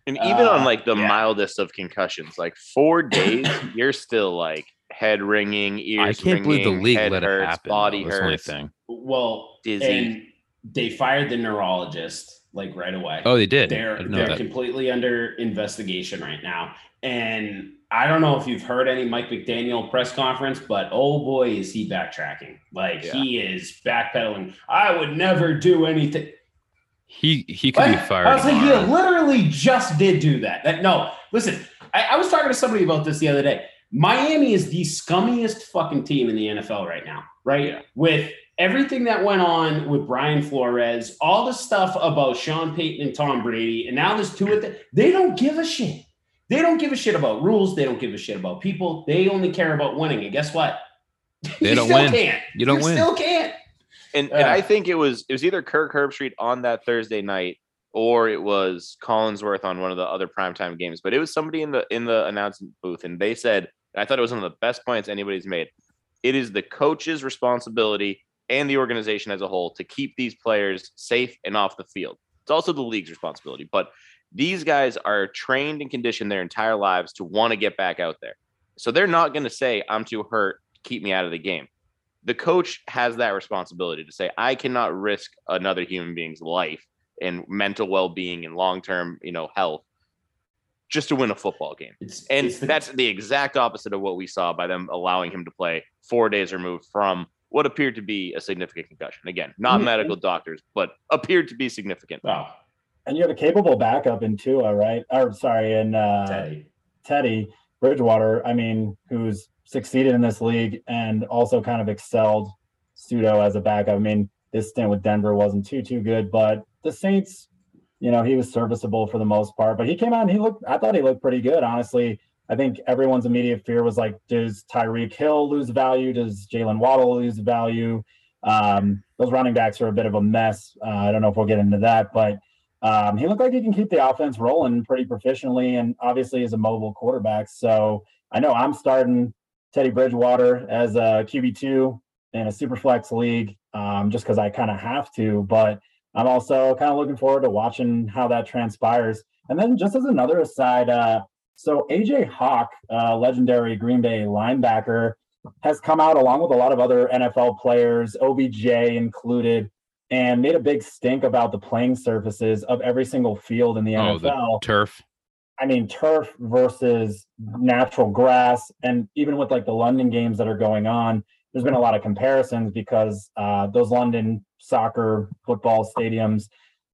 And even
Uh,
on like the
yeah.
mildest of concussions, like four days, you're still like head ringing,
I can't believe the
ringing,
league
head
let
hurts,
it happen.
Body
though. That's the only
hurts.
thing.
Well,
Dizzy.
and they fired the neurologist like right away.
Oh, they did.
They're they're
that.
completely under investigation right now. And I don't know if you've heard any Mike McDaniel press conference, but oh boy, is he backtracking. Like
Yeah.
he is backpedaling. I would never do anything.
He he could be fired.
I was like, you literally just did do that. That- no, listen, I, I was talking to somebody about this the other day. Miami is the scummiest fucking team in the NFL right now, right?
Yeah.
With everything that went on with Brian Flores, all the stuff about Sean Payton and Tom Brady, and now there's two of them. They don't give a shit. They don't give a shit about rules. They don't give a shit about people. They only care about winning. And guess what?
They
You
don't
still
win.
Can't.
You don't win.
Still can't.
And and I think it was it was either Kirk Herbstreit on that Thursday night or it was Collinsworth on one of the other primetime games. But it was somebody in the in the announcement booth, and they said, and I thought it was one of the best points anybody's made. It is the coach's responsibility and the organization as a whole to keep these players safe and off the field. It's also the league's responsibility. But these guys are trained and conditioned their entire lives to want to get back out there. So they're not going to say, I'm too hurt, keep me out of the game the coach has that responsibility to say i cannot risk another human being's life and mental well-being and long-term you know health just to win a football game
It's,
and
it's the-
that's the exact opposite of what we saw by them allowing him to play four days removed from what appeared to be a significant concussion again not
Mhm.
medical doctors but appeared to be significant
oh,
And you have a capable backup in Tua, right? Or sorry, in uh,
Teddy.
Teddy Bridgewater. I mean, who's succeeded in this league and also kind of excelled pseudo as a backup. I mean, this stint with Denver wasn't too too good, but the Saints, you know, he was serviceable for the most part. But he came out and he looked. I thought he looked pretty good, honestly. I think everyone's immediate fear was like, does Tyreek Hill lose value? Does Jaylen Waddle lose value? Um, those running backs are a bit of a mess. Uh, I don't know if we'll get into that, but um, he looked like he can keep the offense rolling pretty proficiently, and obviously is a mobile quarterback. So I know I'm starting Teddy Bridgewater as a QB two in a super flex league, um, just because I kind of have to. But I'm also kind of looking forward to watching how that transpires. And then just as another aside, uh, so AJ Hawk, uh, legendary Green Bay linebacker, has come out along with a lot of other NFL players, OBJ included, and made a big stink about the playing surfaces of every single field in the
Oh, the
NFL.
turf.
I mean, turf versus natural grass, and even with like the London games that are going on, there's been a lot of comparisons because uh, those London soccer football stadiums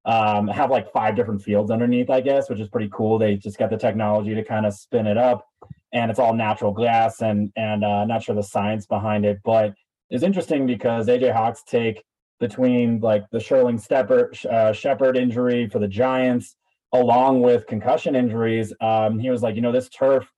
um, have like five different fields underneath, I guess, which is pretty cool. They just got the technology to kind of spin it up, and it's all natural glass, and and uh, not sure the science behind it, but it's interesting because AJ Hawks take between like the Sherling Stepper, uh, Shepard injury for the Giants along with concussion injuries, um, he was like, you know, this turf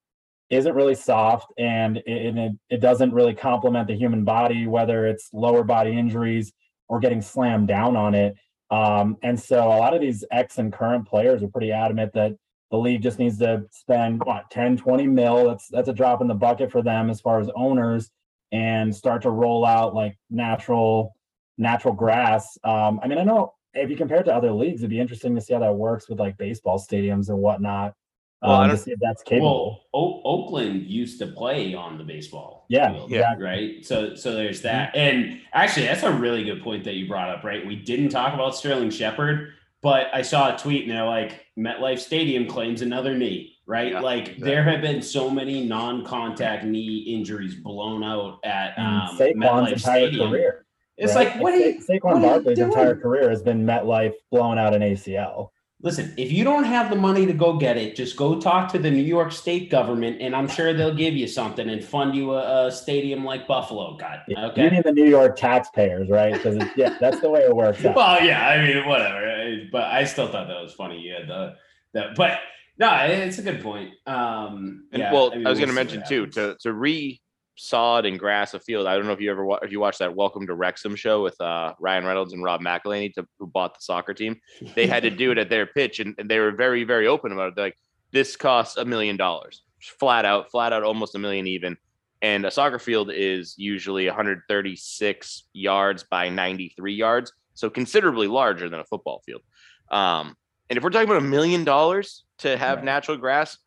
isn't really soft and it, it, it doesn't really complement the human body, whether it's lower body injuries or getting slammed down on it. Um, and so a lot of these ex and current players are pretty adamant that the league just needs to spend what 10, 20 mil. That's that's a drop in the bucket for them as far as owners and start to roll out like natural natural grass. Um, I mean, I know if you compare it to other leagues, it'd be interesting to see how that works with like baseball stadiums and whatnot.
Well,
um, to
don't-
see if that's capable.
Well, o- Oakland used to play on the baseball.
Yeah,
field,
yeah.
Right. So, so there's that. And actually, that's a really good point that you brought up. Right. We didn't talk about Sterling Shepard, but I saw a tweet and they're like, MetLife Stadium claims another knee. right?
Yeah,
like
exactly.
there have been so many non-contact knee injuries blown out at um, MetLife Stadium.
career.
It's
right?
like, what are you?
Sa- Saquon
what are you
Barkley's entire career has been MetLife blowing out an ACL.
Listen, if you don't have the money to go get it, just go talk to the New York State government, and I'm sure they'll give you something and fund you a, a stadium like Buffalo got.
You
Okay.
mean the New York taxpayers, right? Because yeah, that's the way it works out.
Well, yeah, I mean, whatever. But I still thought that was funny. Yeah, had the that, but no, it's a good point. Um,
And
yeah,
well, I,
mean,
was
we'll
going to mention too to to re sod and grass a field. I don't know if you ever if you watched that Welcome to Wrexham show with uh, Ryan Reynolds and Rob McElhenney, to, who bought the soccer team. They had to do it at their pitch, and, and they were very very open about it. They're like, "This costs a million dollars, flat out, flat out, almost a million even." And a soccer field is usually 136 yards by 93 yards, so considerably larger than a football field. Um, and if we're talking about a million dollars to have
Right.
natural grass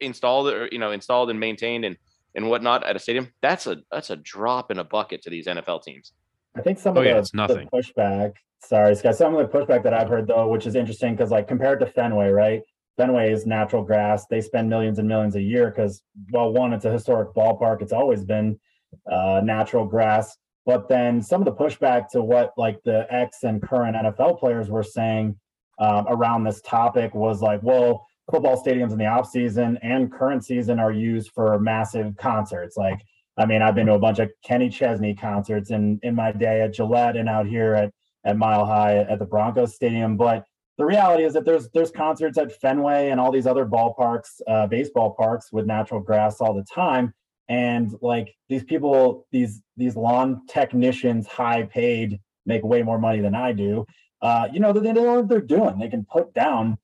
installed or you know installed and maintained and and whatnot at a stadium, that's a that's a drop in a bucket to these NFL teams.
I think some
Oh,
of
yeah,
the,
it's
the pushback, sorry, Scott, some of the pushback that I've heard though, which is interesting because like compared to Fenway, right? Fenway is natural grass. They spend millions and millions a year because, well, one, it's a historic ballpark. It's always been uh, natural grass. But then some of the pushback to what like the ex and current NFL players were saying um, around this topic was like, well, football stadiums in the off season and current season are used for massive concerts. Like, I mean, I've been to a bunch of Kenny Chesney concerts in in my day at Gillette and out here at at Mile High at the Broncos Stadium. But the reality is that there's there's concerts at Fenway and all these other ballparks, uh, baseball parks with natural grass all the time. And like these people, these these lawn technicians, high paid, make way more money than I do. Uh, you know, they know what they're doing. They can put down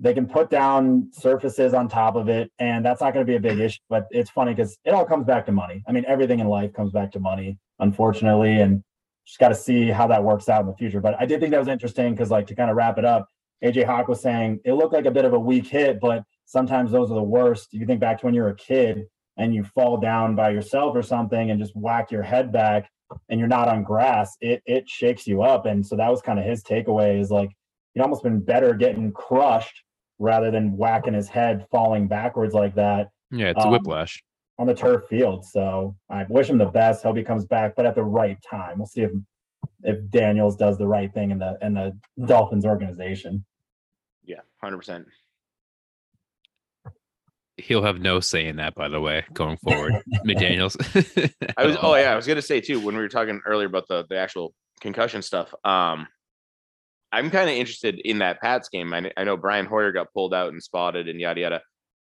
they can put down surfaces on top of it and that's not going to be a big issue but it's funny because it all comes back to money. I mean everything in life comes back to money unfortunately and just got to see how that works out in the future. But i did think that was interesting because like to kind of wrap it up aj hawk was saying it looked like a bit of a weak hit but sometimes those are the worst. You think back to when you're a kid and you fall down by yourself or something and just whack your head back and you're not on grass it it shakes you up and so that was kind of his takeaway is like he'd almost been better getting crushed rather than whacking his head falling backwards like that
Yeah, it's a
Um,
whiplash.
on the turf field. So I wish him the best. Hope he comes back, but at the right time. We'll see if if Daniels does the right thing in the in the Dolphins organization.
Yeah, hundred percent.
He'll have no say in that, by the way, going forward. McDaniels.
I was oh yeah, I was gonna say too when we were talking earlier about the the actual concussion stuff. Um, I'm kind of interested in that Pats game. I, I know Brian Hoyer got pulled out and spotted and yada yada.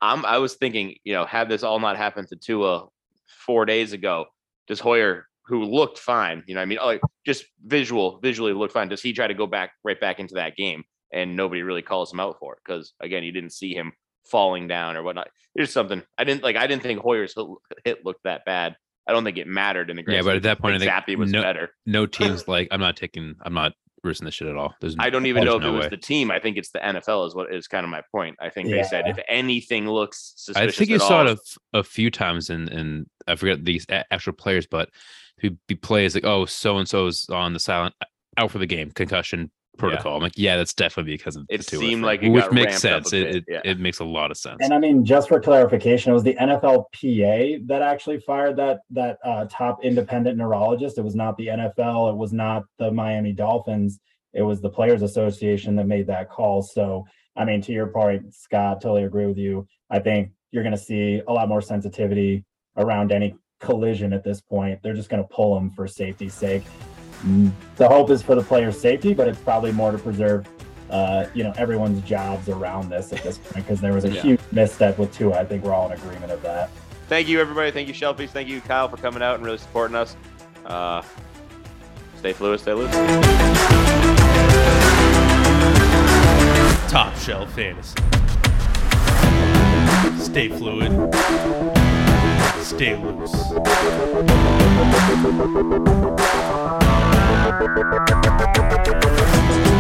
I'm I was thinking, you know, had this all not happened to Tua four days ago, does Hoyer, who looked fine, you know, what I mean, oh, like, just visual visually looked fine. Does he try to go back right back into that game and nobody really calls him out for it because again, you didn't see him falling down or whatnot. There's something I didn't like. I didn't think Hoyer's hit- looked that bad. I don't think it mattered in the grand
Yeah, but at that point, I think
Zappe was
no-
better.
no team's like, I'm not taking, I'm not risking this shit at all. There's,
I don't even know if
no
it was
way.
the team. I think it's the NFL is what is kind of my point. I think they said if anything looks suspicious, I
think you saw
all,
it a, f- a few times in, in I forget these a- actual players, but who be plays like, oh, so and so's on the silent out for the game, concussion protocol. I'm like, yeah, that's definitely because of
It
the Tua
seemed like it
which
got
makes sense. It, it,
yeah.
it makes a lot of sense.
And I mean, just for clarification, it was the NFLPA that actually fired that that uh, top independent neurologist. It was not the NFL. It was not the Miami Dolphins. It was the Players Association that made that call. So, I mean, to your point, Scott, totally agree with you. I think you're going to see a lot more sensitivity around any collision at this point. They're just going to pull them for safety's sake. The hope is for the player's safety, but it's probably more to preserve uh, you know, everyone's jobs around this at this point because there was a
Yeah.
huge misstep with Tua. I think we're all in agreement of that.
Thank you, everybody. Thank you, Shelfies. Thank you, Kyle, for coming out and really supporting us. Uh, stay fluid, stay loose.
Top Shelf Fantasy. Stay fluid. Stay loose. Thank you.